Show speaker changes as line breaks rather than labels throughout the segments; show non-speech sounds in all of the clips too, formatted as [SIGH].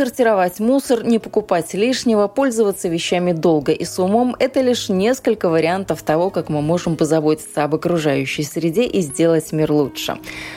Сортировать мусор, не покупать лишнего, пользоваться вещами долго и с умом – это лишь несколько вариантов того, как мы можем позаботиться об окружающей среде и сделать мир лучше.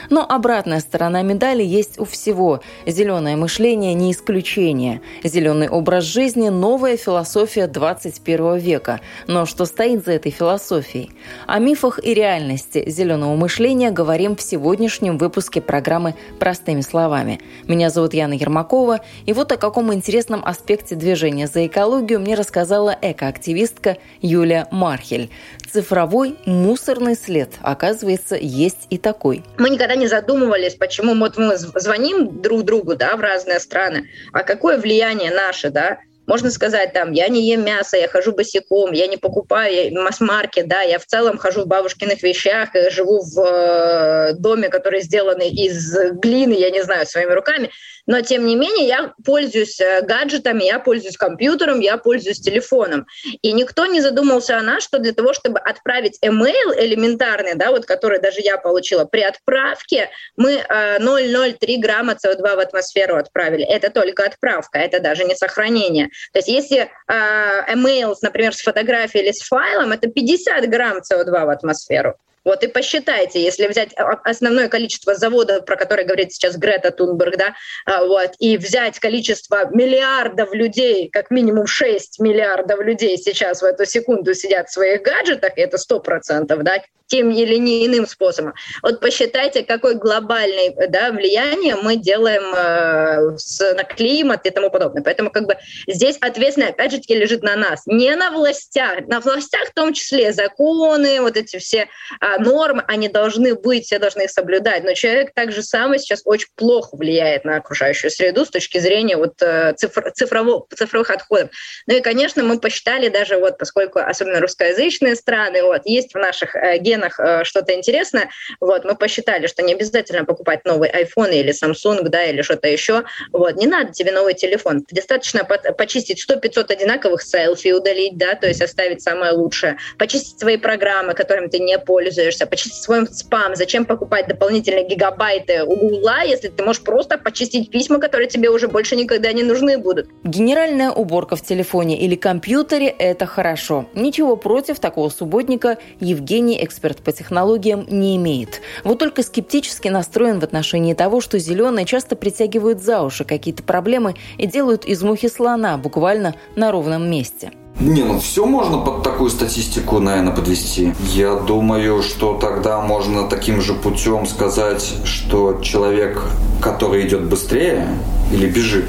Но обратная сторона медали есть у всего. Зеленое мышление – не исключение. Зеленый образ жизни – новая философия 21 века. Но что стоит за этой философией? О мифах и реальности зеленого мышления говорим в сегодняшнем выпуске программы «Простыми словами». Меня зовут Яна Ермакова. Пескова. И вот о каком интересном аспекте движения. За экологию мне рассказала экоактивистка Юлия Мархель. Цифровой мусорный след, оказывается, есть и такой.
Мы никогда не задумывались, почему вот мы звоним друг другу да, в разные страны, а какое влияние наше, да, можно сказать, там, я не ем мясо, я хожу босиком, я не покупаю масс-маркет, да, я в целом хожу в бабушкиных вещах, живу в э, доме, который сделан из глины, я не знаю, своими руками но тем не менее я пользуюсь э, гаджетами, я пользуюсь компьютером, я пользуюсь телефоном. И никто не задумался о нас, что для того, чтобы отправить email элементарный, да, вот который даже я получила, при отправке мы 0,03 э, грамма СО2 в атмосферу отправили. Это только отправка, это даже не сохранение. То есть если э, email, например, с фотографией или с файлом, это 50 грамм СО2 в атмосферу. Вот и посчитайте, если взять основное количество заводов, про которые говорит сейчас Грета Тунберг, да, а, вот, и взять количество миллиардов людей, как минимум 6 миллиардов людей сейчас в эту секунду сидят в своих гаджетах, это 100%, да, тем или не иным способом. Вот посчитайте, какое глобальное да, влияние мы делаем э, с, на климат и тому подобное. Поэтому как бы здесь ответственность, опять же таки, лежит на нас. Не на властях. На властях в том числе законы, вот эти все э, нормы, они должны быть, все должны их соблюдать. Но человек так же самое сейчас очень плохо влияет на окружающую среду с точки зрения вот, э, цифр, цифрового, цифровых отходов. Ну и, конечно, мы посчитали даже, вот, поскольку особенно русскоязычные страны, вот, есть в наших э, генах э, что-то интересное, вот, мы посчитали, что не обязательно покупать новый iPhone или Samsung, да, или что-то еще, вот, не надо тебе новый телефон, достаточно почистить 100-500 одинаковых селфи, удалить, да, то есть оставить самое лучшее, почистить свои программы, которыми ты не пользуешься, почистить свой спам, зачем покупать дополнительные гигабайты у Гугла, если ты можешь просто почистить письма, которые тебе уже больше никогда не нужны будут.
Генеральная уборка в телефоне или компьютере – это хорошо. Ничего против такого субботника. Евгений, эксперт по технологиям, не имеет. Вот только скептически настроен в отношении того, что зеленые часто притягивают за уши какие-то проблемы и делают из мухи слона буквально на ровном месте.
Не, ну все можно под такую статистику, наверное, подвести. Я думаю, что тогда можно таким же путем сказать, что человек, который идет быстрее или бежит,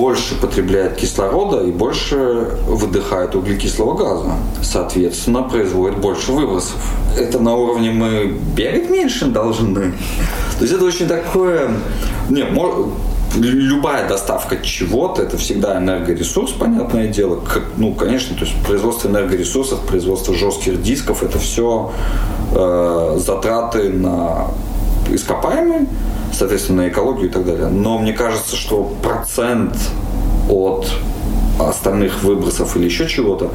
больше потребляет кислорода и больше выдыхает углекислого газа. Соответственно, производит больше выбросов. Это на уровне мы бегать меньше должны. То есть это очень такое... Не, любая доставка чего-то это всегда энергоресурс, понятное дело. Ну, конечно, то есть производство энергоресурсов, производство жестких дисков это все э, затраты на ископаемые, соответственно, экологию и так далее. Но мне кажется, что процент от остальных выбросов или еще чего-то,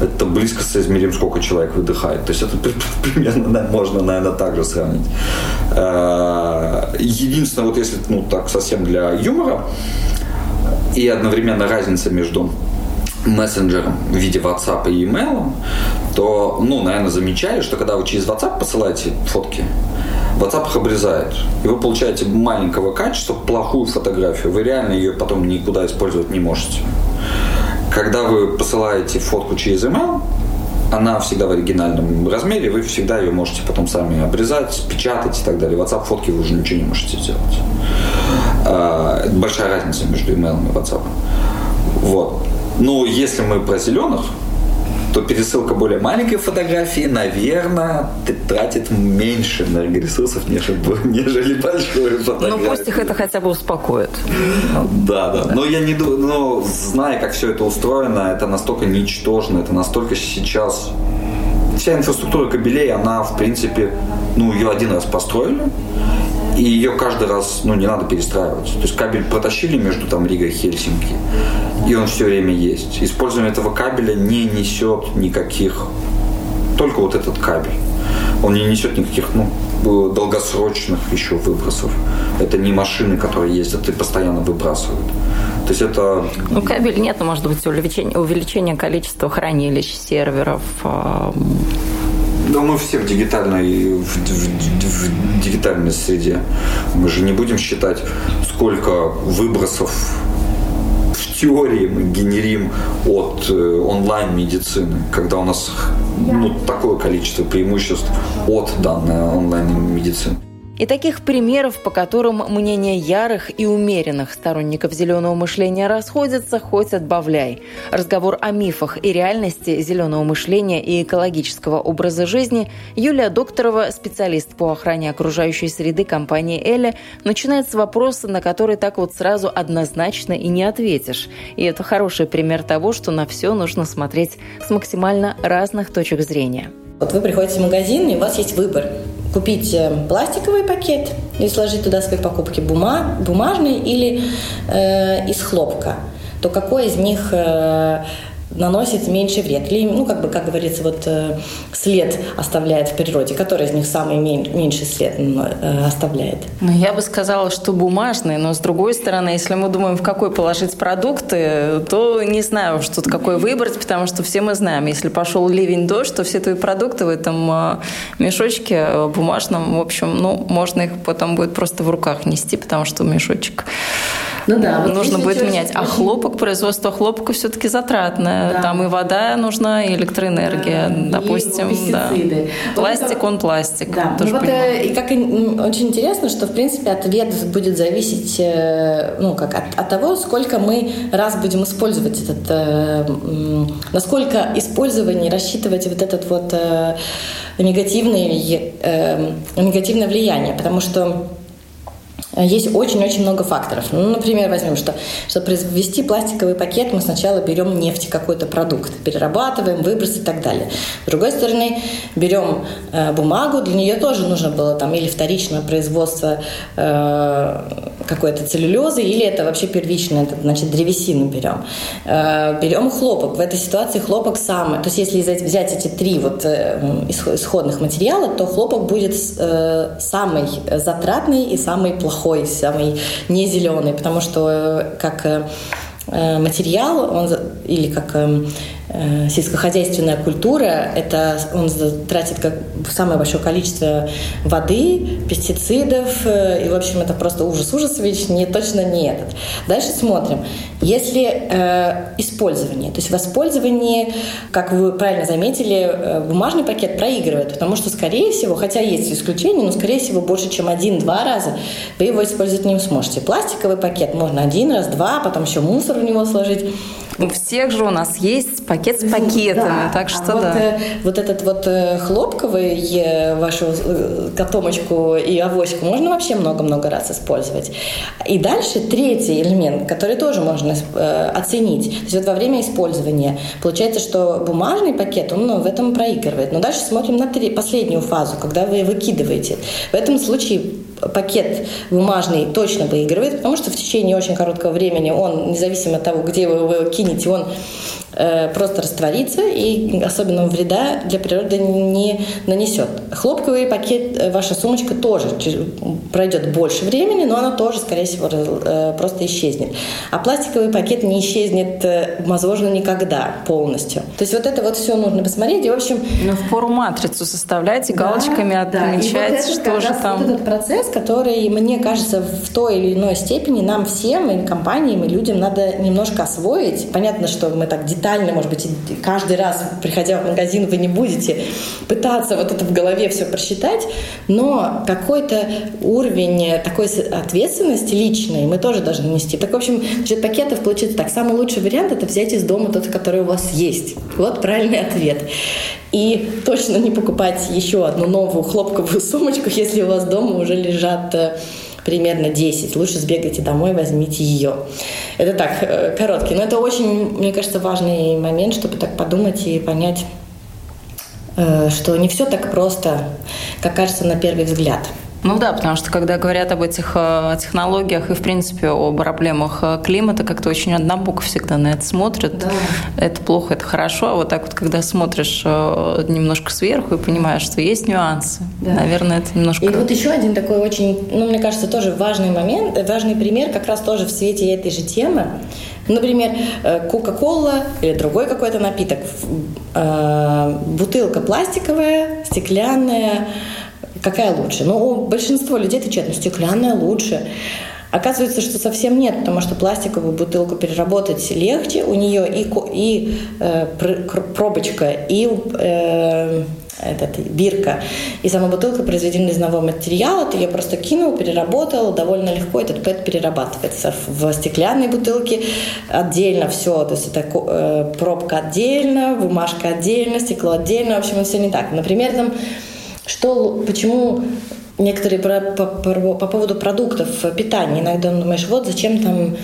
это близко соизмерим, сколько человек выдыхает. То есть это [LAUGHS] примерно можно, наверное, так же сравнить. Э, единственное, вот если, ну, так совсем для юмора, и одновременно разница между мессенджером в виде WhatsApp и email, то, ну, наверное, замечали, что когда вы через WhatsApp посылаете фотки, WhatsApp их обрезает. И вы получаете маленького качества плохую фотографию. Вы реально ее потом никуда использовать не можете. Когда вы посылаете фотку через email, она всегда в оригинальном размере, вы всегда ее можете потом сами обрезать, печатать и так далее. WhatsApp фотки вы уже ничего не можете сделать. А, большая разница между email и WhatsApp. Вот. Но если мы про зеленых, то пересылка более маленькой фотографии, наверное, тратит меньше энергоресурсов, нежели, [LAUGHS] нежели большой фотографии.
Ну, пусть их это хотя бы успокоит.
Да, да. Но я не думаю, но зная, как все это устроено, это настолько ничтожно, это настолько сейчас вся инфраструктура кабелей, она, в принципе, ну, ее один раз построили, и ее каждый раз, ну, не надо перестраивать. То есть кабель протащили между там Ригой и Хельсинки, и он все время есть. Использование этого кабеля не несет никаких, только вот этот кабель. Он не несет никаких, ну, долгосрочных еще выбросов. Это не машины, которые ездят и постоянно выбрасывают. То есть это...
Ну, кабель нет, может быть увеличение, увеличение количества хранилищ, серверов,
да мы все в дигитальной, в, в, в дигитальной среде. Мы же не будем считать, сколько выбросов в теории мы генерим от э, онлайн-медицины, когда у нас ну, такое количество преимуществ от данной онлайн-медицины.
И таких примеров, по которым мнения ярых и умеренных сторонников зеленого мышления расходятся, хоть отбавляй. Разговор о мифах и реальности зеленого мышления и экологического образа жизни Юлия Докторова, специалист по охране окружающей среды компании «Эля», начинает с вопроса, на который так вот сразу однозначно и не ответишь. И это хороший пример того, что на все нужно смотреть с максимально разных точек зрения.
Вот вы приходите в магазин, и у вас есть выбор купить э, пластиковый пакет и сложить туда свои покупки. Бума, бумажный или э, из хлопка, то какой из них э, наносит меньший вред. Ну, как бы, как говорится, вот э, след оставляет в природе. Который из них самый меньший след э, оставляет?
Ну, я бы сказала, что бумажный, но с другой стороны, если мы думаем, в какой положить продукты, то не знаю, что тут какой выбрать, потому что все мы знаем, если пошел ливень, дождь, то все твои продукты в этом э, мешочке бумажном, в общем, ну, можно их потом будет просто в руках нести, потому что мешочек ну, да, вот нужно будет менять. А хлопок, производство хлопка все-таки затратное. Да. Там и вода нужна, и электроэнергия, да, допустим. И да. Пластик, он пластик.
Да.
Тоже
ну, вот, э, и как очень интересно, что в принципе ответ будет зависеть э, ну, как от, от того, сколько мы раз будем использовать этот, э, насколько использование рассчитывать вот этот вот негативный, негативное влияние, потому что Э, есть очень-очень много факторов. Ну, например, возьмем, что чтобы произвести пластиковый пакет, мы сначала берем нефть, какой-то продукт, перерабатываем, выбросы и так далее. С другой стороны, берем э, бумагу, для нее тоже нужно было там или вторичное производство э, какой-то целлюлезы, или это вообще первичное, это, значит, древесину берем. Э, берем хлопок. В этой ситуации хлопок самый, то есть если взять эти три вот э, исходных материала, то хлопок будет э, самый затратный и самый плохой плохой, самый не зеленый, потому что э, как э, э, материал, он или как Э, сельскохозяйственная культура, это он тратит как самое большое количество воды, пестицидов, э, и, в общем, это просто ужас-ужас, ведь не, точно не этот. Дальше смотрим. Если э, использование, то есть в как вы правильно заметили, э, бумажный пакет проигрывает, потому что, скорее всего, хотя есть исключения, но, скорее всего, больше, чем один-два раза вы его использовать не сможете. Пластиковый пакет можно один раз, два, потом еще мусор в него сложить.
У всех же у нас есть пакет с пакетами, да. так что а
вот,
да.
Э, вот этот вот э, хлопковый э, вашу котомочку и авоську можно вообще много-много раз использовать. И дальше третий элемент, который тоже можно оценить. То есть вот во время использования получается, что бумажный пакет, он ну, в этом проигрывает. Но дальше смотрим на три, последнюю фазу, когда вы выкидываете. В этом случае пакет бумажный точно выигрывает, потому что в течение очень короткого времени он, независимо от того, где вы его кинете, он Э, просто растворится и особенного вреда для природы не нанесет. Хлопковый пакет, э, ваша сумочка тоже пройдет больше времени, но она тоже, скорее всего, э, просто исчезнет. А пластиковый пакет не исчезнет, возможно, никогда полностью. То есть вот это вот все нужно посмотреть. И, в общем...
Ну, в пору матрицу составлять и да, галочками отмечать, да. вот что же там.
Вот этот процесс, который, мне кажется, в той или иной степени нам всем, и компаниям, и людям надо немножко освоить. Понятно, что мы так детально, может быть, каждый раз, приходя в магазин, вы не будете пытаться вот это в голове все просчитать, но какой-то уровень такой ответственности личной мы тоже должны нести. Так, в общем, значит, пакетов получится так. Самый лучший вариант – это взять из дома тот, который у вас есть. Вот правильный ответ. И точно не покупать еще одну новую хлопковую [LAUGHS] сумочку, если у вас дома уже лежат э, примерно 10. Лучше сбегайте домой, возьмите ее. Это так, э, короткий. Но это очень, мне кажется, важный момент, чтобы так подумать и понять, э, что не все так просто, как кажется на первый взгляд.
Ну да, потому что когда говорят об этих э, технологиях и, в принципе, о проблемах э, климата, как-то очень однобоко всегда на это смотрят. Да. Это плохо, это хорошо. А вот так вот, когда смотришь э, немножко сверху и понимаешь, что есть нюансы, да. наверное, это немножко...
И вот еще один такой очень, ну, мне кажется, тоже важный момент, важный пример как раз тоже в свете этой же темы. Например, Кока-Кола или другой какой-то напиток. Бутылка пластиковая, стеклянная, Какая лучше? Ну, большинство людей отвечают, ну, стеклянная лучше. Оказывается, что совсем нет, потому что пластиковую бутылку переработать легче, у нее и, и э, пробочка, и э, этот, бирка, и сама бутылка произведена из одного материала, ты ее просто кинул, переработал, довольно легко этот ПЭТ перерабатывается. В стеклянной бутылке отдельно все, то есть это э, пробка отдельно, бумажка отдельно, стекло отдельно, в общем, это все не так. Например, там что, почему некоторые по, по, по, по поводу продуктов питания иногда думаешь, вот зачем там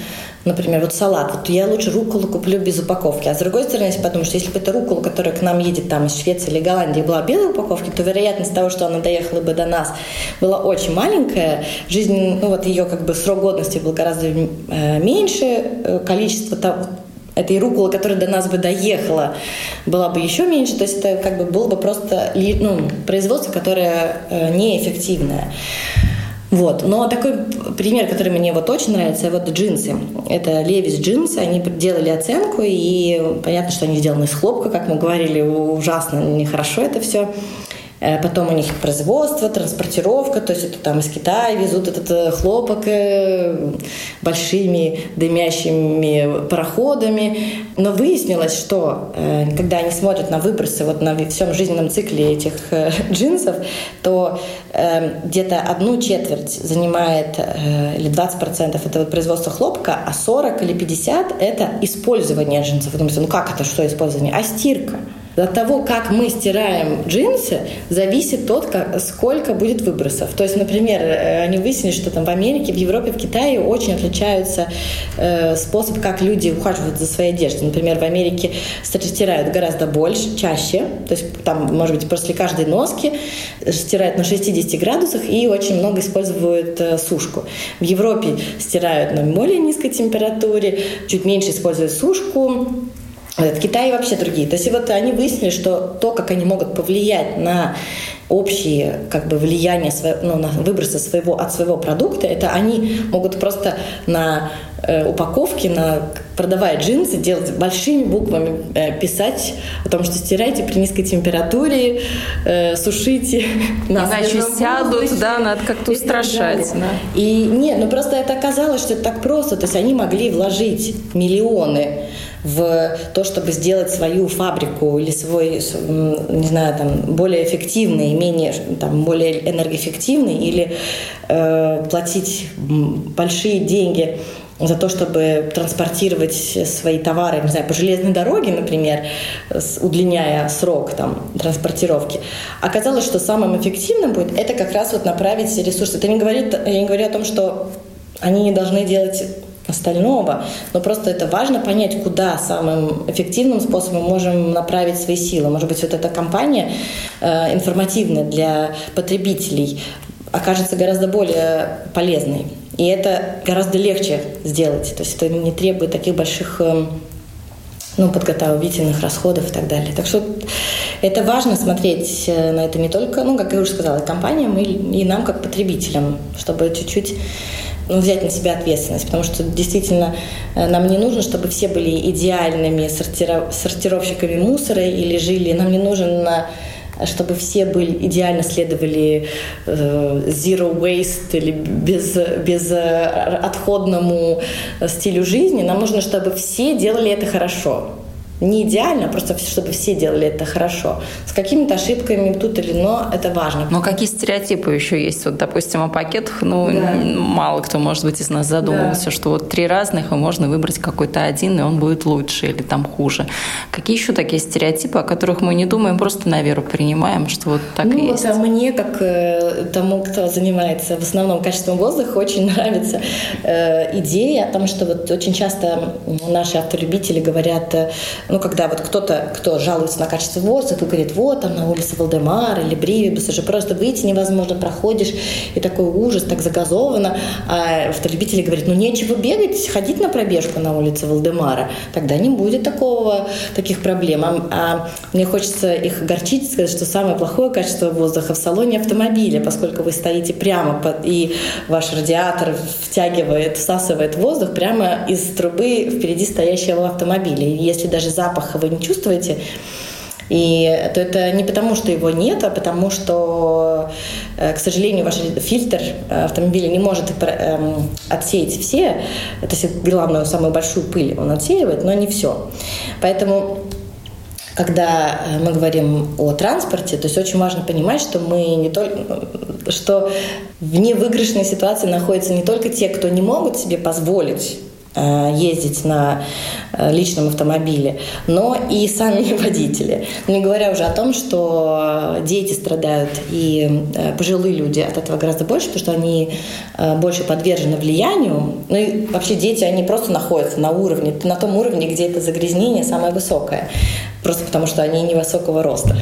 например, вот салат, вот я лучше руколу куплю без упаковки. А с другой стороны, если подумать, что если бы эта рукола, которая к нам едет там из Швеции или Голландии, была без упаковки, то вероятность того, что она доехала бы до нас, была очень маленькая. Жизнь, ну вот ее как бы срок годности был гораздо э, меньше, э, количество того, этой руколы, которая до нас бы доехала, была бы еще меньше. То есть это как бы было бы просто ну, производство, которое э, неэффективное. Вот. Но такой пример, который мне вот очень нравится, вот джинсы. Это Левис джинсы, они делали оценку, и понятно, что они сделаны из хлопка, как мы говорили, ужасно нехорошо это все. Э, потом у них производство, транспортировка, то есть это там из Китая везут этот э, хлопок э, большими дымящими пароходами. Но выяснилось, что когда они смотрят на выбросы вот на всем жизненном цикле этих [LAUGHS] джинсов, то где-то одну четверть занимает или 20% это вот производство хлопка, а 40 или 50 это использование джинсов. Вы думаете, ну как это, что использование? А стирка. От того, как мы стираем джинсы, зависит тот, как, сколько будет выбросов. То есть, например, э, они выяснили, что там в Америке, в Европе, в Китае очень отличаются э, способ, как люди ухаживают за своей одеждой. Например, в Америке стирают гораздо больше, чаще. То есть там, может быть, после каждой носки стирают на 60 градусах и очень много используют э, сушку. В Европе стирают на более низкой температуре, чуть меньше используют сушку, в Китае вообще другие. То есть вот они выяснили, что то, как они могут повлиять на общие как бы влияние ну, на выбросы своего от своего продукта, это они могут просто на э, упаковке, на продавая джинсы, делать большими буквами, э, писать о том, что стирайте при низкой температуре, э, сушите. [LAUGHS]
Иначе сядут, воздухе, да, надо как-то устрашать. Да.
И нет, ну просто это оказалось, что это так просто. То есть они могли вложить миллионы в то, чтобы сделать свою фабрику или свой, не знаю, там, более эффективный, менее, там, более энергоэффективный, или э, платить большие деньги за то, чтобы транспортировать свои товары, не знаю, по железной дороге, например, удлиняя срок там, транспортировки, оказалось, что самым эффективным будет это как раз вот направить ресурсы. Это не говорит, я не говорю о том, что они не должны делать остального, но просто это важно понять, куда самым эффективным способом мы можем направить свои силы. Может быть, вот эта компания э, информативная для потребителей окажется гораздо более полезной. И это гораздо легче сделать. То есть это не требует таких больших э, ну, подготовительных расходов и так далее. Так что это важно смотреть э, на это не только, ну, как я уже сказала, компаниям и, и нам, как потребителям, чтобы чуть-чуть ну, взять на себя ответственность, потому что действительно э, нам не нужно, чтобы все были идеальными сортиров... сортировщиками мусора или жили. Нам не нужно чтобы все были идеально следовали э, zero waste или без, без э, отходному стилю жизни. Нам нужно, чтобы все делали это хорошо не идеально, просто чтобы все делали это хорошо. С какими-то ошибками тут или но, это важно.
Но какие стереотипы еще есть? Вот, допустим, о пакетах, ну, да. мало кто, может быть, из нас задумывался, да. что вот три разных, и можно выбрать какой-то один, и он будет лучше или там хуже. Какие еще такие стереотипы, о которых мы не думаем, просто на веру принимаем, что вот так
ну,
и есть?
Вот, а мне, как э, тому, кто занимается в основном качеством воздуха, [LAUGHS] очень нравится э, идея о том, что вот очень часто наши автолюбители говорят, э, ну, когда вот кто-то, кто жалуется на качество воздуха, говорит, вот там на улице Валдемар или Бривибуса же просто выйти невозможно, проходишь, и такой ужас, так загазовано. А автолюбители говорят, ну, нечего бегать, ходить на пробежку на улице Валдемара. Тогда не будет такого, таких проблем. А, а мне хочется их огорчить, сказать, что самое плохое качество воздуха в салоне автомобиля, поскольку вы стоите прямо под, и ваш радиатор втягивает, всасывает воздух прямо из трубы впереди стоящего автомобиля. И если даже запаха вы не чувствуете, и то это не потому, что его нет, а потому что, э, к сожалению, ваш фильтр автомобиля не может эм, отсеять все, это главную, самую большую пыль он отсеивает, но не все. Поэтому когда э, мы говорим о транспорте, то есть очень важно понимать, что мы не только, что в невыигрышной ситуации находятся не только те, кто не могут себе позволить Э, ездить на э, личном автомобиле, но и сами [LAUGHS] водители. Не говоря уже о том, что дети страдают и э, пожилые люди от этого гораздо больше, потому что они больше подвержены влиянию. Ну и вообще дети, они просто находятся на уровне, на том уровне, где это загрязнение самое высокое просто потому что они невысокого роста.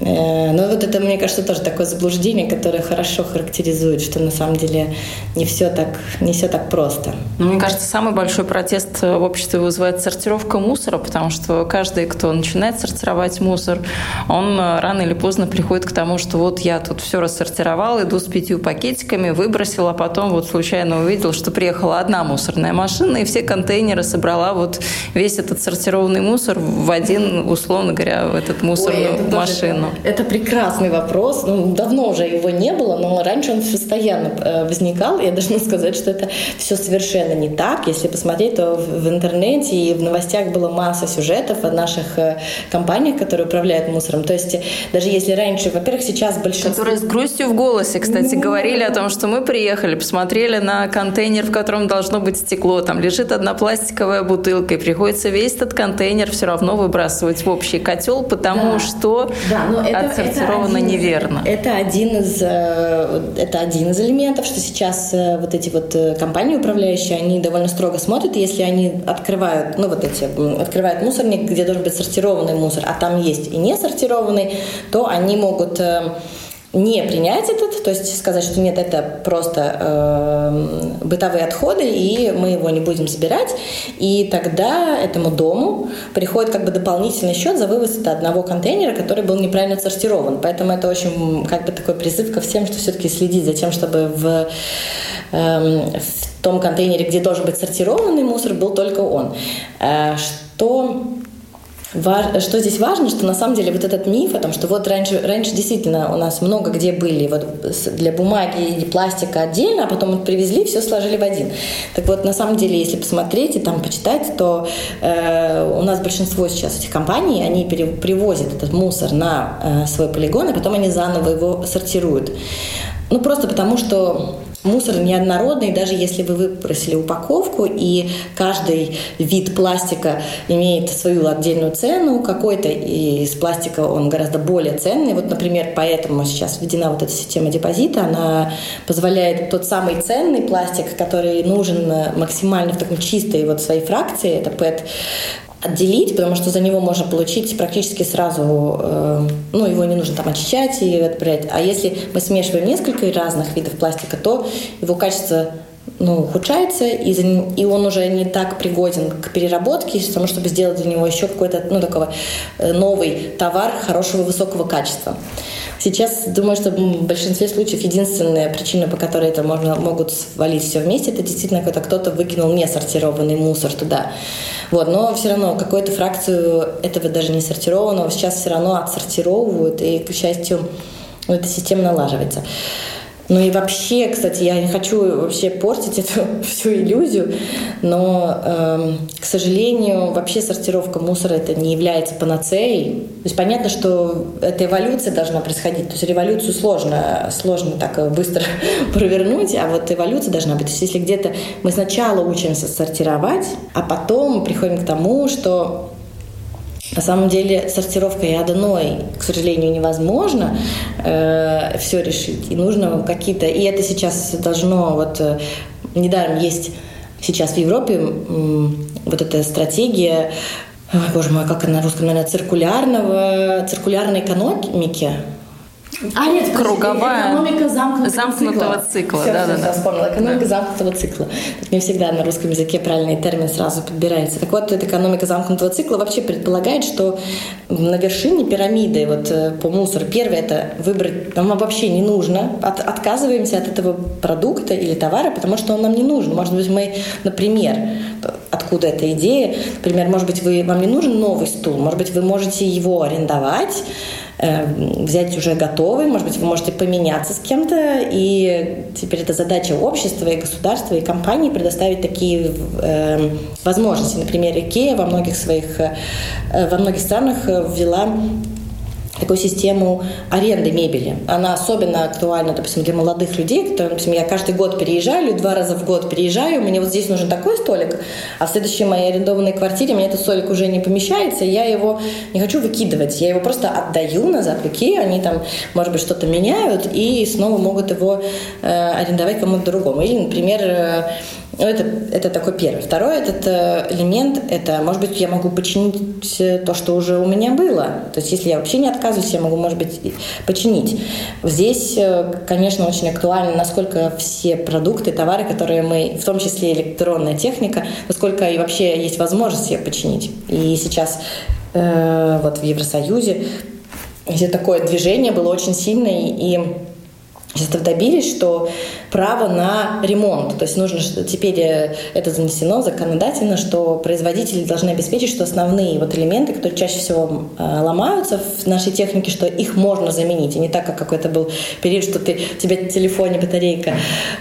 Но вот это, мне кажется, тоже такое заблуждение, которое хорошо характеризует, что на самом деле не все так, не все так просто.
Мне кажется, самый большой протест в обществе вызывает сортировка мусора, потому что каждый, кто начинает сортировать мусор, он рано или поздно приходит к тому, что вот я тут все рассортировал, иду с пятью пакетиками, выбросил, а потом вот случайно увидел, что приехала одна мусорная машина, и все контейнеры собрала вот весь этот сортированный мусор в один, условно говоря, в этот мусорную Ой, это машину.
Тоже, это прекрасный вопрос. Ну, давно уже его не было, но раньше он постоянно э, возникал. Я должна сказать, что это все совершенно не так. Если посмотреть, то в интернете и в новостях было масса сюжетов о наших э, компаниях, которые управляют мусором. То есть даже если раньше, во-первых, сейчас большинство...
Которые с грустью в голосе, кстати, ну... говорили о том, что мы приехали, посмотрели на контейнер, в котором должно быть стекло, там лежит одна пластиковая бутылка, и приходится весь этот контейнер все равно выбрасывать в общий котел, потому да. что да, это, отсортировано
это
один, неверно.
Это один из э, это один из элементов, что сейчас э, вот эти вот компании управляющие, они довольно строго смотрят, если они открывают, ну вот эти, открывают мусорник, где должен быть сортированный мусор, а там есть и не сортированный, то они могут э, не принять этот, то есть сказать, что нет, это просто э, бытовые отходы, и мы его не будем забирать, и тогда этому дому приходит как бы дополнительный счет за вывоз одного контейнера, который был неправильно сортирован. Поэтому это очень как бы такой призыв ко всем, что все-таки следить за тем, чтобы в, э, в том контейнере, где должен быть сортированный мусор, был только он. Э, что что здесь важно, что на самом деле вот этот миф о том, что вот раньше, раньше действительно у нас много где были вот для бумаги и пластика отдельно, а потом вот привезли, все сложили в один. Так вот, на самом деле, если посмотреть и там почитать, то э, у нас большинство сейчас этих компаний, они пере, привозят этот мусор на э, свой полигон, и потом они заново его сортируют. Ну, просто потому что Мусор неоднородный, даже если вы выбросили упаковку, и каждый вид пластика имеет свою отдельную цену, какой-то из пластика он гораздо более ценный. Вот, например, поэтому сейчас введена вот эта система депозита, она позволяет тот самый ценный пластик, который нужен максимально в таком чистой вот своей фракции, это PET, отделить, потому что за него можно получить практически сразу, э, ну, его не нужно там очищать и отправлять. А если мы смешиваем несколько разных видов пластика, то его качество ну, ухудшается, и, и он уже не так пригоден к переработке, потому чтобы сделать для него еще какой-то ну, такого э, новый товар хорошего высокого качества. Сейчас думаю, что в большинстве случаев единственная причина, по которой это можно, могут свалить все вместе, это действительно когда кто-то выкинул несортированный мусор туда. Вот, но все равно какую-то фракцию этого даже не сортированного сейчас все равно отсортировывают, и, к счастью, эта система налаживается. Ну и вообще, кстати, я не хочу вообще портить эту [LAUGHS] всю иллюзию, но, э, к сожалению, вообще сортировка мусора это не является панацеей. То есть понятно, что эта эволюция должна происходить. То есть революцию сложно, сложно так быстро [LAUGHS] провернуть, а вот эволюция должна быть. То есть если где-то мы сначала учимся сортировать, а потом приходим к тому, что на самом деле сортировкой одной, к сожалению, невозможно э, все решить. И нужно какие-то... И это сейчас должно... Вот э, недаром есть сейчас в Европе э, вот эта стратегия ой, боже мой, как на русском, наверное, циркулярного, циркулярной экономики,
а, нет, круговая
экономика замкнутого,
замкнутого цикла.
Все,
да,
все,
да,
все,
да.
вспомнила. Экономика замкнутого цикла. Так не всегда на русском языке правильный термин сразу подбирается. Так вот, эта экономика замкнутого цикла вообще предполагает, что на вершине пирамиды вот э, по мусору первое это выбрать нам вообще не нужно, от, отказываемся от этого продукта или товара, потому что он нам не нужен. Может быть, мы, например, откуда эта идея, например, может быть, вы, вам не нужен новый стул, может быть, вы можете его арендовать, Э, взять уже готовый, может быть, вы можете поменяться с кем-то, и теперь это задача общества и государства, и компании предоставить такие э, возможности. Например, Икея во многих своих, э, во многих странах ввела такую систему аренды мебели. Она особенно актуальна, допустим, для молодых людей, которые, допустим, я каждый год переезжаю, два раза в год переезжаю, мне вот здесь нужен такой столик, а в следующей моей арендованной квартире мне этот столик уже не помещается, я его не хочу выкидывать, я его просто отдаю назад в они там, может быть, что-то меняют и снова могут его э, арендовать кому-то другому. Или, например, э, это, это такой первый. Второй этот э, элемент, это, может быть, я могу починить то, что уже у меня было. То есть, если я вообще не отказываюсь, я могу, может быть, починить. Здесь, э, конечно, очень актуально, насколько все продукты, товары, которые мы, в том числе электронная техника, насколько и вообще есть возможность ее починить. И сейчас э, вот в Евросоюзе где такое движение было очень сильное, и Сейчас добились, что право на ремонт, то есть нужно теперь э, это занесено законодательно, что производители должны обеспечить, что основные вот элементы, которые чаще всего э, ломаются в нашей технике, что их можно заменить, и не так, как какой-то был период, что ты, у тебя в телефоне батарейка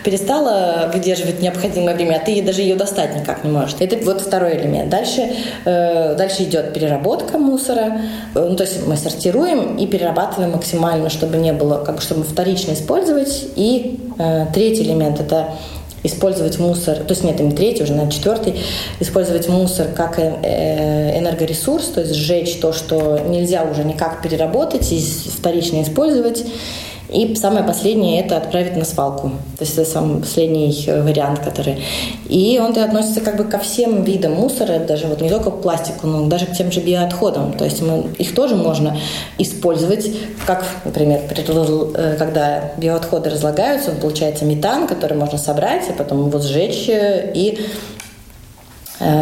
перестала выдерживать необходимое время, а ты даже ее достать никак не можешь. Это вот второй элемент. Дальше, э, дальше идет переработка мусора, ну, то есть мы сортируем и перерабатываем максимально, чтобы не было, как бы, чтобы вторично использовать. И э, третий элемент – это использовать мусор, то есть нет, не третий, уже, наверное, четвертый, использовать мусор как э, э, энергоресурс, то есть сжечь то, что нельзя уже никак переработать и вторично использовать. И самое последнее – это отправить на свалку. То есть это самый последний э, вариант, который… И он относится как бы ко всем видам мусора, даже вот не только к пластику, но даже к тем же биоотходам. То есть мы, их тоже можно использовать, как, например, э, когда биоотходы разлагаются, получается метан, который можно собрать, а потом его сжечь э, и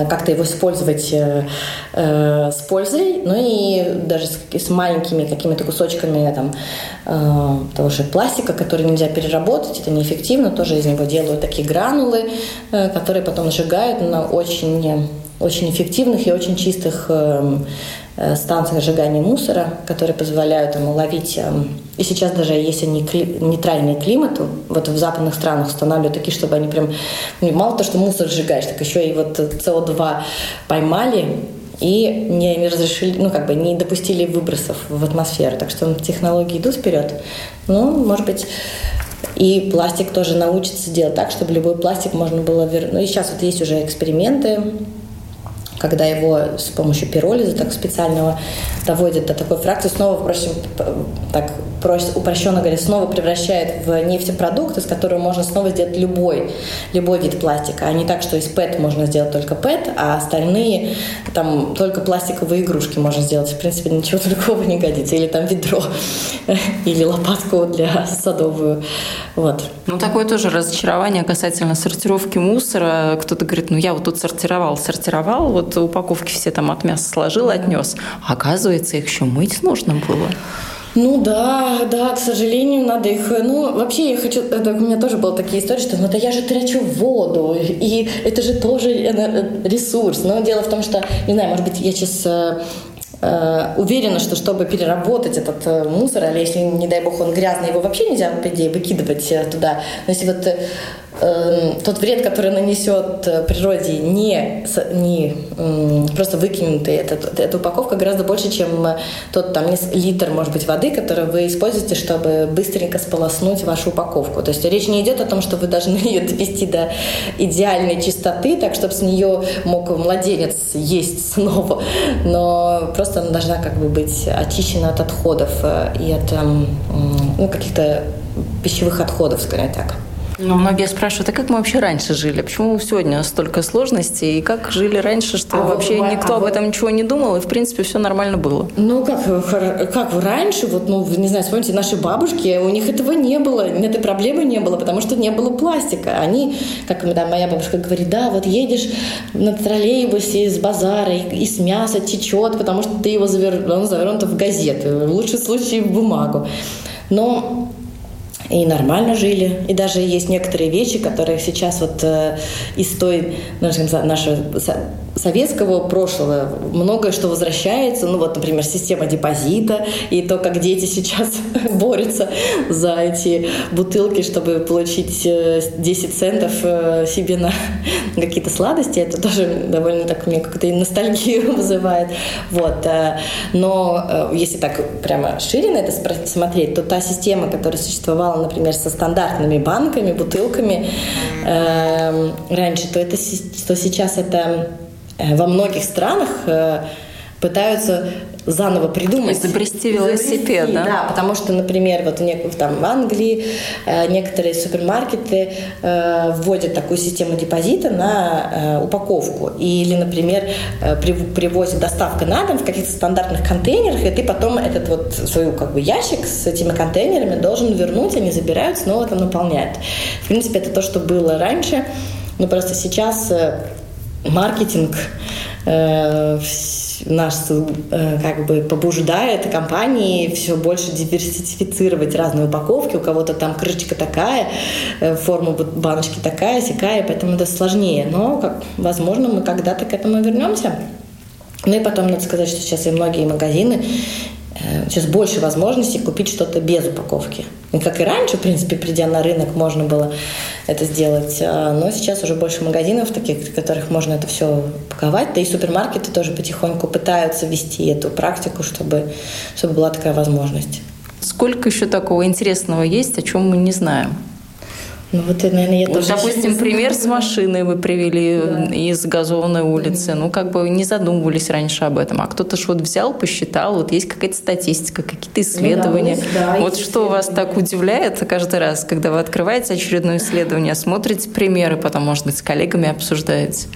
как-то его использовать э, э, с пользой, ну и даже с, маленькими какими-то кусочками там, э, того же пластика, который нельзя переработать, это неэффективно, тоже из него делают такие гранулы, э, которые потом сжигают на очень, очень эффективных и очень чистых э, Э, станциях сжигания мусора, которые позволяют ему ловить, эм, и сейчас даже есть они нейтральные климату, вот в западных странах устанавливают такие, чтобы они прям, ну, мало то, что мусор сжигаешь, так еще и вот СО2 поймали, и не разрешили, ну, как бы не допустили выбросов в атмосферу. Так что технологии идут вперед. Ну, может быть, и пластик тоже научится делать так, чтобы любой пластик можно было вернуть. Ну, и сейчас вот есть уже эксперименты, когда его с помощью пиролиза так специального доводят до такой фракции, снова, впрочем, так упрощенно говоря, снова превращает в нефтепродукт, из которого можно снова сделать любой, любой вид пластика, а не так, что из ПЭТ можно сделать только ПЭТ, а остальные там только пластиковые игрушки можно сделать. В принципе, ничего [LAUGHS] другого не годится. Или там ведро, [LAUGHS] или лопатку для садовую. Вот.
Ну, такое тоже разочарование касательно сортировки мусора. Кто-то говорит, ну, я вот тут сортировал, сортировал, вот упаковки все там от мяса сложил, отнес. А оказывается, их еще мыть нужно было.
Ну да, да, к сожалению, надо их... Ну, вообще я хочу... Это, у меня тоже были такие истории, что ну да я же трачу воду, и это же тоже ресурс. Но дело в том, что, не знаю, может быть, я сейчас э, э, уверена, что чтобы переработать этот э, мусор, или если, не дай бог, он грязный, его вообще нельзя, по идее, выкидывать туда. Но если вот Эм, тот вред, который нанесет э, природе не, не просто выкинутый, эта, эта упаковка гораздо больше, чем э, тот там литр, может быть, воды, который вы используете, чтобы быстренько сполоснуть вашу упаковку. То есть речь не идет о том, что вы должны [LAUGHS] ее довести до идеальной чистоты, так чтобы с нее мог младенец есть снова, но просто она должна как бы быть очищена от отходов э, и от эм, ну, каких-то пищевых отходов, скажем так.
Ну, многие спрашивают, а как мы вообще раньше жили? Почему сегодня столько сложностей? И как жили раньше, что а вообще вот, никто а об этом ничего не думал, и, в принципе, все нормально было?
Ну, как, как раньше, вот, ну, не знаю, вспомните, наши бабушки, у них этого не было, этой проблемы не было, потому что не было пластика. Они, как да, моя бабушка говорит, да, вот едешь на троллейбусе из базара, и, и с мяса течет, потому что ты его завер... он завернут в газету, в лучшем случае в бумагу. Но и нормально жили. И даже есть некоторые вещи, которые сейчас вот э, из той нашего советского прошлого многое что возвращается. Ну вот, например, система депозита и то, как дети сейчас [LAUGHS] борются за эти бутылки, чтобы получить 10 э, центов э, себе на [LAUGHS] какие-то сладости. Это тоже довольно так мне как-то и ностальгию [LAUGHS] вызывает. Вот. Э, но если так прямо шире на это смотреть, то та система, которая существовала, например, со стандартными банками, бутылками э, раньше, то это то сейчас это во многих странах э, пытаются заново придумать.
Изобрести велосипед, да?
Да, потому что, например, вот там в Англии э, некоторые супермаркеты э, вводят такую систему депозита на э, упаковку. Или, например, э, при, привозят доставка на дом в каких-то стандартных контейнерах, и ты потом этот вот свою как бы ящик с этими контейнерами должен вернуть, они забирают, снова там наполняют. В принципе, это то, что было раньше, но просто сейчас э, маркетинг э, нас э, как бы побуждает компании все больше диверсифицировать разные упаковки. У кого-то там крышечка такая, э, форма баночки такая, сякая, поэтому это сложнее. Но, как, возможно, мы когда-то к этому вернемся. Ну и потом надо сказать, что сейчас и многие магазины сейчас больше возможностей купить что-то без упаковки. И как и раньше, в принципе, придя на рынок, можно было это сделать. А, но сейчас уже больше магазинов таких, в которых можно это все паковать. Да и супермаркеты тоже потихоньку пытаются ввести эту практику, чтобы, чтобы была такая возможность.
Сколько еще такого интересного есть, о чем мы не знаем?
Ну вот, наверное, я вот, тоже
Допустим, пример с машиной вы привели да. из газованной улицы. Ну, как бы не задумывались раньше об этом. А кто-то ж вот взял, посчитал, вот есть какая-то статистика, какие-то исследования. Ну, да, да, вот что вас так удивляет каждый раз, когда вы открываете очередное исследование, смотрите примеры, потом, может быть, с коллегами обсуждаете?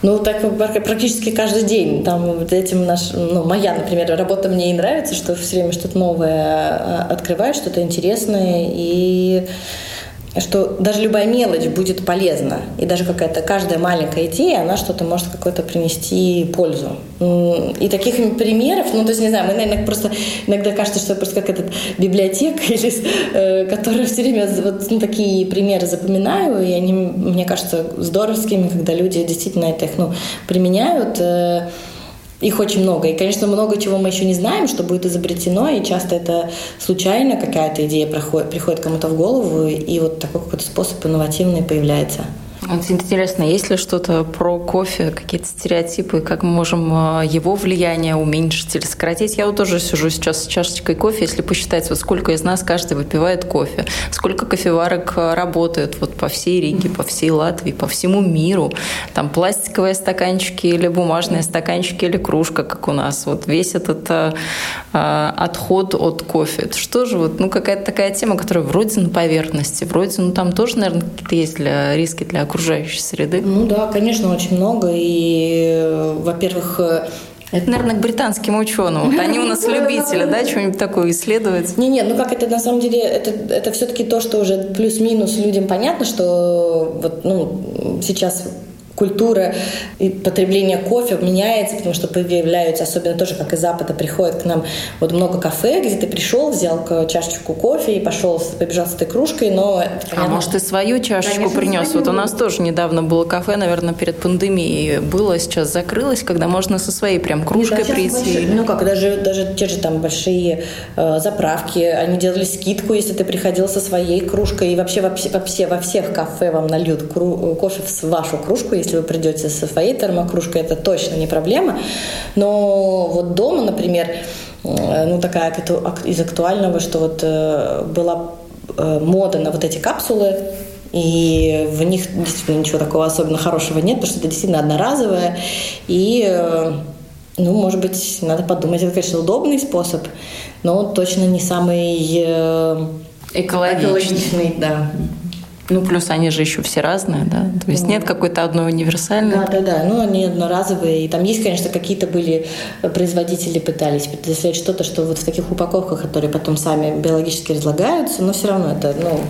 Ну, так практически каждый день. Там вот этим наш, ну, моя, например, работа мне и нравится, что все время что-то новое а, открываешь, что-то интересное. И что даже любая мелочь будет полезна. И даже какая-то каждая маленькая идея, она что-то может какой-то принести пользу. И таких примеров, ну, то есть, не знаю, мы, наверное, просто иногда кажется, что просто как этот библиотека, [LAUGHS] или, э, которая все время вот ну, такие примеры запоминаю, и они, мне кажется, здоровскими, когда люди действительно это их, ну, применяют. Э, их очень много. И, конечно, много чего мы еще не знаем, что будет изобретено, и часто это случайно какая-то идея проходит, приходит кому-то в голову, и вот такой какой-то способ инновативный появляется.
Вот интересно, есть ли что-то про кофе, какие-то стереотипы, как мы можем а, его влияние уменьшить или сократить? Я вот тоже сижу сейчас с чашечкой кофе, если посчитать, вот сколько из нас каждый выпивает кофе, сколько кофеварок а, работает вот по всей Риге, по всей Латвии, по всему миру. Там пластиковые стаканчики или бумажные стаканчики или кружка, как у нас. Вот весь этот а, а, отход от кофе. Это что же вот, ну какая-то такая тема, которая вроде на поверхности, вроде, ну там тоже, наверное, какие-то есть для, риски для окружающей среды?
Ну да, конечно, очень много. И, во-первых, э,
это, наверное, к британским ученым. Вот они у нас [LAUGHS] любители, да, что-нибудь такое исследовать.
Не, не, ну как это на самом деле, это, это все-таки то, что уже плюс-минус людям понятно, что вот, ну, сейчас культура и потребление кофе меняется, потому что появляются, особенно тоже, как из Запада, приходит к нам вот много кафе, где ты пришел, взял чашечку кофе и пошел, побежал с этой кружкой, но...
Понятно, а может, и свою чашечку конечно, принес? Вот у нас тоже недавно было кафе, наверное, перед пандемией было, сейчас закрылось, когда можно со своей прям кружкой да, прийти.
Большие, ну как, даже, даже те же там большие э, заправки, они делали скидку, если ты приходил со своей кружкой, и вообще во, во, во всех кафе вам нальют кру, кофе в вашу кружку, если вы придете со своей термокружкой, это точно не проблема. Но вот дома, например, э, ну такая из актуального, что вот э, была э, мода на вот эти капсулы, и в них действительно ничего такого особенно хорошего нет, потому что это действительно одноразовое. И, ну, может быть, надо подумать, это, конечно, удобный способ, но точно не самый
экологичный. экологичный
да.
Ну, плюс они же еще все разные, да? То есть нет какой-то одной универсальной?
Да, да, да. Ну, они одноразовые. И там есть, конечно, какие-то были э, производители пытались предоставлять что-то, что вот в таких упаковках, которые потом сами биологически разлагаются, но все равно это, ну,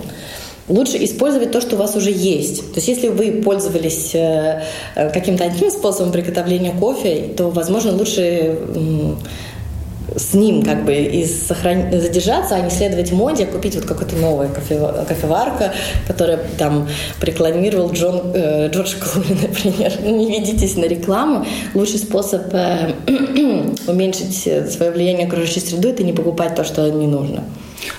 лучше использовать то, что у вас уже есть. То есть если вы пользовались э, э, каким-то одним способом приготовления кофе, то, возможно, лучше с ним как бы и сохран... задержаться, а не следовать моде, а купить вот какую-то новую кофе... кофеварка, которая там рекламировал Джон, э, Джордж Клуни, [LAUGHS] например. Ну, не ведитесь на рекламу. Лучший способ э, [CLEARS THROAT] уменьшить свое влияние на окружающую среду – это не покупать то, что не нужно.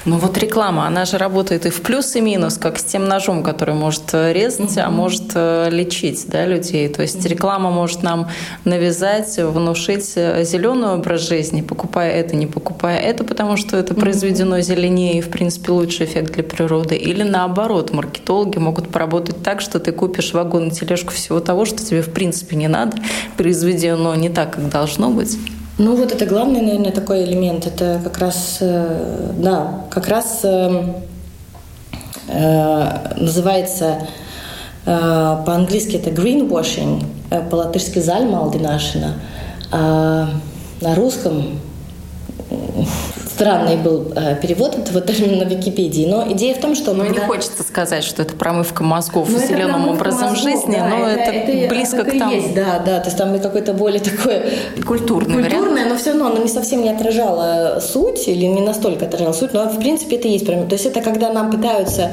Ну вот реклама, она же работает и в плюс, и минус, как с тем ножом, который может э, резать, а может э, лечить да, людей. То есть реклама может нам навязать, внушить э, зеленый образ жизни, покупая это, не покупая это, потому что это произведено зеленее и, в принципе, лучший эффект для природы. Или наоборот, маркетологи могут поработать так, что ты купишь вагон и тележку всего того, что тебе, в принципе, не надо, произведено не так, как должно быть.
Ну вот это главный, наверное, такой элемент. Это как раз, э, да, как раз э, э, называется по-английски это greenwashing, по-латышски зальмалдинашина, а на русском странный был э, перевод этого термина на Википедии. Но идея в том, что...
Ну, когда... не хочется сказать, что это промывка мозгов ну, зеленым образом мозгов, жизни, да, но это, это, это близко к тому.
Есть, да, да, то есть там какое-то более такое... Культурное,
вариант.
но все равно оно не совсем не отражало суть, или не настолько отражало суть, но в принципе это есть. То есть это когда нам пытаются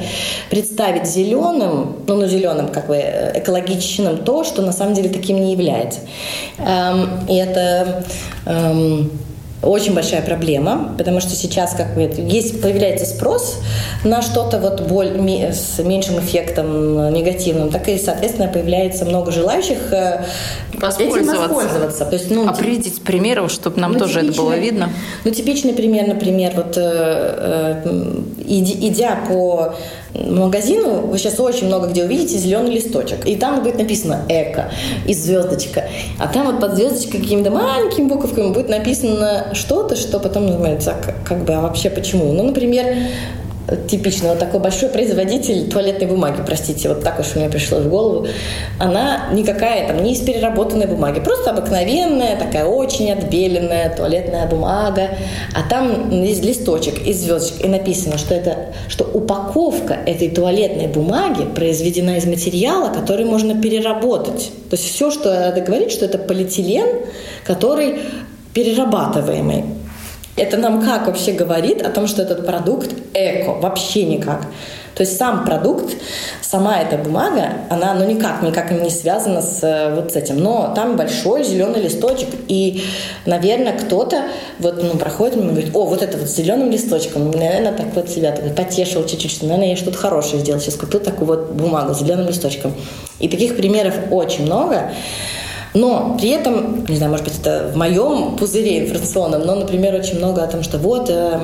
представить зеленым, ну, ну зеленым как бы э, экологичным то, что на самом деле таким не является. Эм, и это... Эм, очень большая проблема, потому что сейчас как бы есть появляется спрос на что-то вот боль, с меньшим эффектом негативным, так и соответственно появляется много желающих э,
этим воспользоваться. То есть, ну, Определить примеры, чтобы нам ну, тоже это было видно.
Ну типичный пример, например, вот э, э, идя по магазину вы сейчас очень много где увидите зеленый листочек. И там будет написано «эко» и звездочка. А там вот под звездочкой какими-то маленькими буковками будет написано что-то, что потом называется как, как бы, а вообще почему? Ну, например, типично, вот такой большой производитель туалетной бумаги, простите, вот так уж у меня пришло в голову, она никакая там не из переработанной бумаги, просто обыкновенная, такая очень отбеленная туалетная бумага, а там есть листочек из звездочек, и написано, что это, что упаковка этой туалетной бумаги произведена из материала, который можно переработать. То есть все, что надо говорить, что это полиэтилен, который перерабатываемый. Это нам как вообще говорит о том, что этот продукт эко? Вообще никак. То есть сам продукт, сама эта бумага, она ну никак, никак не связана с э, вот с этим. Но там большой зеленый листочек, и, наверное, кто-то вот ну, проходит и говорит, о, вот это вот с зеленым листочком, наверное, так вот себя так, потешил чуть-чуть, что, наверное, я что-то хорошее сделал, сейчас купил такую вот бумагу с зеленым листочком. И таких примеров очень много. Но при этом, не знаю, может быть, в моем пузыре информационном, но, например, очень много о том, что вот э,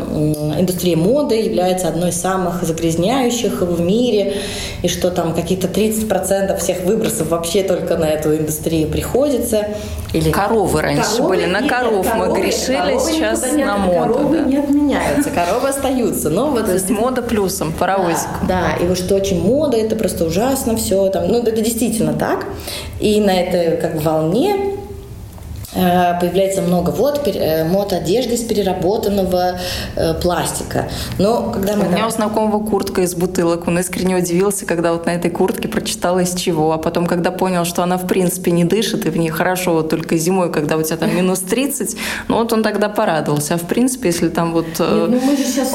индустрия моды является одной из самых загрязняющих в мире, и что там какие-то 30% всех выбросов вообще только на эту индустрию приходится.
Или коровы раньше коровы, были, на коров нет, мы коровы, грешили, коровы сейчас на моду.
Коровы да. не отменяются, коровы остаются. Но вот
То есть мода плюсом, паровозик.
Да, да, и вот что очень мода, это просто ужасно все. Там, ну, это действительно так. И на это как волне появляется много вот э, мод одежды из переработанного э, пластика. Но когда мы
у меня у знакомого куртка из бутылок, он искренне удивился, когда вот на этой куртке прочитала из чего, а потом, когда понял, что она в принципе не дышит и в ней хорошо вот только зимой, когда у тебя там минус 30, ну вот он тогда порадовался. А в принципе, если там вот Нет,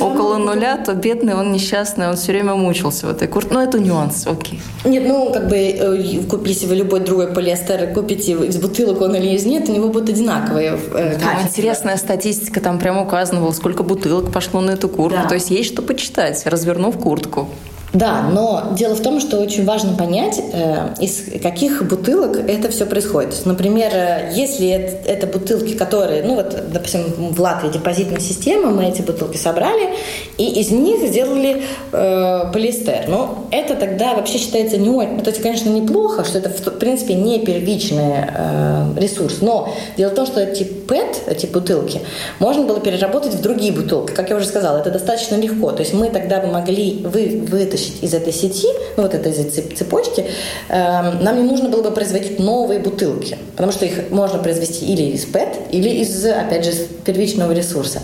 ну около нуля, то бедный он несчастный, он все время мучился в этой куртке. Но это нюанс, окей.
Нет, ну как бы если вы любой другой полиэстер купите из бутылок он или из нет, у него будут одинаковые
э, Там интересная статистика, там прямо указано было, сколько бутылок пошло на эту куртку. Да. То есть есть что почитать, развернув куртку.
Да, но дело в том, что очень важно понять, э, из каких бутылок это все происходит. Например, э, если это, бутылки, которые, ну вот, допустим, в Латвии депозитная система, мы эти бутылки собрали, и из них сделали э, полиэстер. Ну, это тогда вообще считается не очень... То есть, конечно, неплохо, что это, в принципе, не первичный э, ресурс, но дело в том, что эти ПЭТ, эти бутылки, можно было переработать в другие бутылки. Как я уже сказала, это достаточно легко. То есть мы тогда бы могли вы, вытащить из этой сети, ну вот этой цепочки, эм, нам не нужно было бы производить новые бутылки, потому что их можно произвести или из ПЭТ, или из, опять же, первичного ресурса.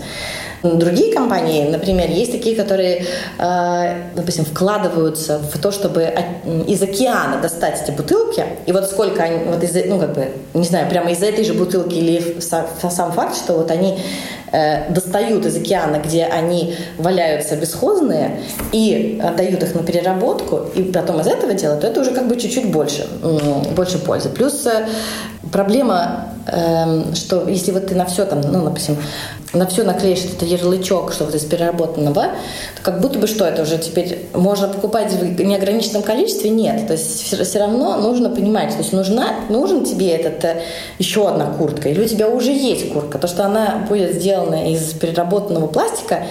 Другие компании, например, есть такие, которые, э, допустим, вкладываются в то, чтобы из океана достать эти бутылки, и вот сколько они, вот из, ну как бы, не знаю, прямо из этой же бутылки или сам факт, что вот они э, достают из океана, где они валяются бесхозные, и отдают их на переработку, и потом из этого делают, то это уже как бы чуть-чуть больше, больше пользы. Плюс э, проблема, что если вот ты на все там, ну, допустим, на все наклеишь этот ярлычок, что вот из переработанного, то как будто бы что это уже теперь можно покупать в неограниченном количестве? Нет. То есть все, все равно нужно понимать, то есть нужна, нужен тебе этот э, еще одна куртка, или у тебя уже есть куртка, то, что она будет сделана из переработанного пластика,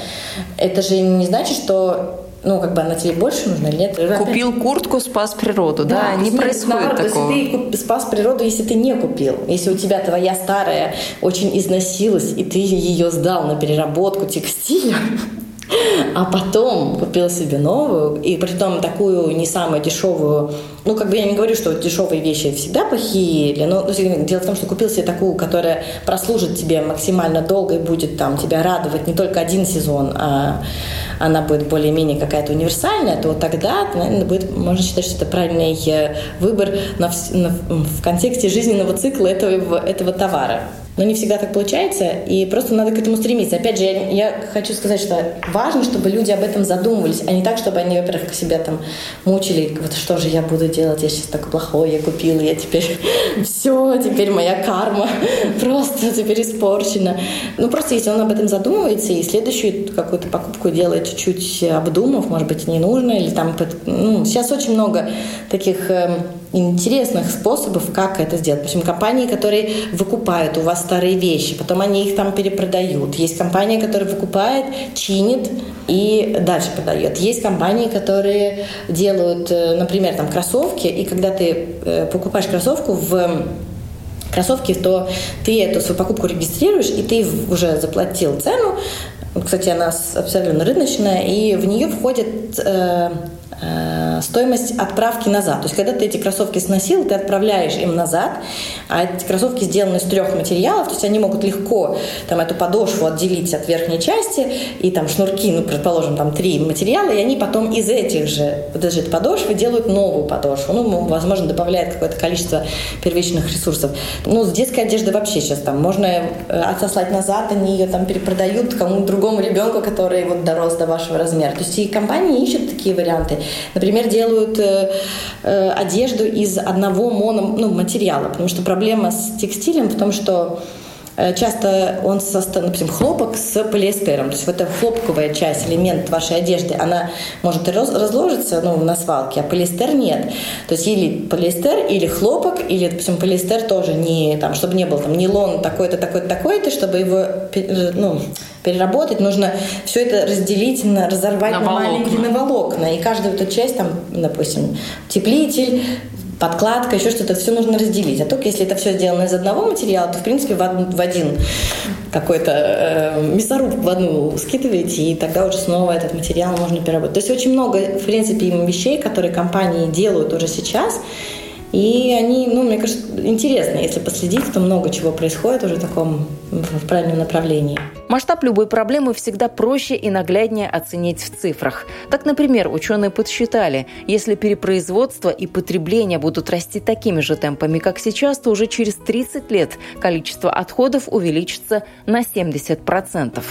это же не значит, что ну, как бы она тебе больше нужна или нет.
Купил куртку, спас природу, да? да не происходит наоборот, такого.
Если ты спас природу, если ты не купил. Если у тебя твоя старая очень износилась, и ты ее сдал на переработку текстиля, а потом купил себе новую, и при том такую не самую дешевую. Ну, как бы я не говорю, что дешевые вещи всегда плохие, или, но дело в том, что купил себе такую, которая прослужит тебе максимально долго и будет там тебя радовать не только один сезон, а она будет более-менее какая-то универсальная, то тогда, наверное, будет, можно считать, что это правильный э, выбор на, на, в контексте жизненного цикла этого, этого товара но не всегда так получается, и просто надо к этому стремиться. Опять же, я, я хочу сказать, что важно, чтобы люди об этом задумывались, а не так, чтобы они, во-первых, себя там мучили, вот что же я буду делать, я сейчас так плохой, я купила, я теперь [LAUGHS] все, теперь моя карма [LAUGHS] просто теперь испорчена. Ну, просто если он об этом задумывается и следующую какую-то покупку делает чуть-чуть обдумав, может быть, не нужно, или там, ну, сейчас очень много таких эм, интересных способов, как это сделать. Допустим, компании, которые выкупают у вас старые вещи, потом они их там перепродают. Есть компания, которая выкупает, чинит и дальше продает. Есть компании, которые делают, э, например, там кроссовки, и когда ты э, покупаешь кроссовку в кроссовки, то ты эту свою покупку регистрируешь, и ты уже заплатил цену. Кстати, она абсолютно рыночная, и в нее входит Э, стоимость отправки назад. То есть, когда ты эти кроссовки сносил, ты отправляешь им назад, а эти кроссовки сделаны из трех материалов, то есть они могут легко там, эту подошву отделить от верхней части, и там шнурки, ну, предположим, там три материала, и они потом из этих же подожди, подошвы делают новую подошву. Ну, возможно, добавляет какое-то количество первичных ресурсов. Ну, с детской одежды вообще сейчас там можно э, отослать назад, они ее там перепродают кому-то другому ребенку, который вот дорос до вашего размера. То есть и компании ищут такие варианты. Например, делают э, э, одежду из одного моно, ну, материала, потому что проблема с текстилем в том, что часто он состоит, например, хлопок с полиэстером. То есть вот эта хлопковая часть, элемент вашей одежды, она может разложиться ну, на свалке, а полиэстер нет. То есть или полиэстер, или хлопок, или, допустим, полиэстер тоже не, там, чтобы не был там нейлон такой-то, такой-то, такой-то, чтобы его э, ну, переработать, нужно все это разделить, на, разорвать на, на маленькие на волокна. И каждую эту часть, там, допустим, теплитель, подкладка, еще что-то, все нужно разделить. А только если это все сделано из одного материала, то, в принципе, в, один, в один какой-то э, мясоруб в одну скидываете, и тогда уже снова этот материал можно переработать. То есть очень много, в принципе, вещей, которые компании делают уже сейчас, и они, ну, мне кажется, интересно, если последить, то много чего происходит уже в таком в правильном направлении.
Масштаб любой проблемы всегда проще и нагляднее оценить в цифрах. Так, например, ученые подсчитали, если перепроизводство и потребление будут расти такими же темпами, как сейчас, то уже через 30 лет количество отходов увеличится на 70%.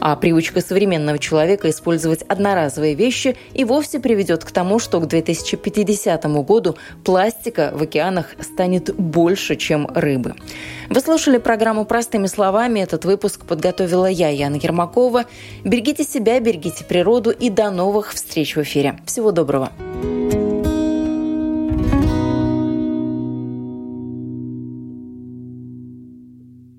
А привычка современного человека использовать одноразовые вещи и вовсе приведет к тому, что к 2050 году пластика в океанах станет больше, чем рыбы. Вы слушали программу «Простыми словами». Этот выпуск подготовила я, Яна Ермакова. Берегите себя, берегите природу и до новых встреч в эфире. Всего доброго.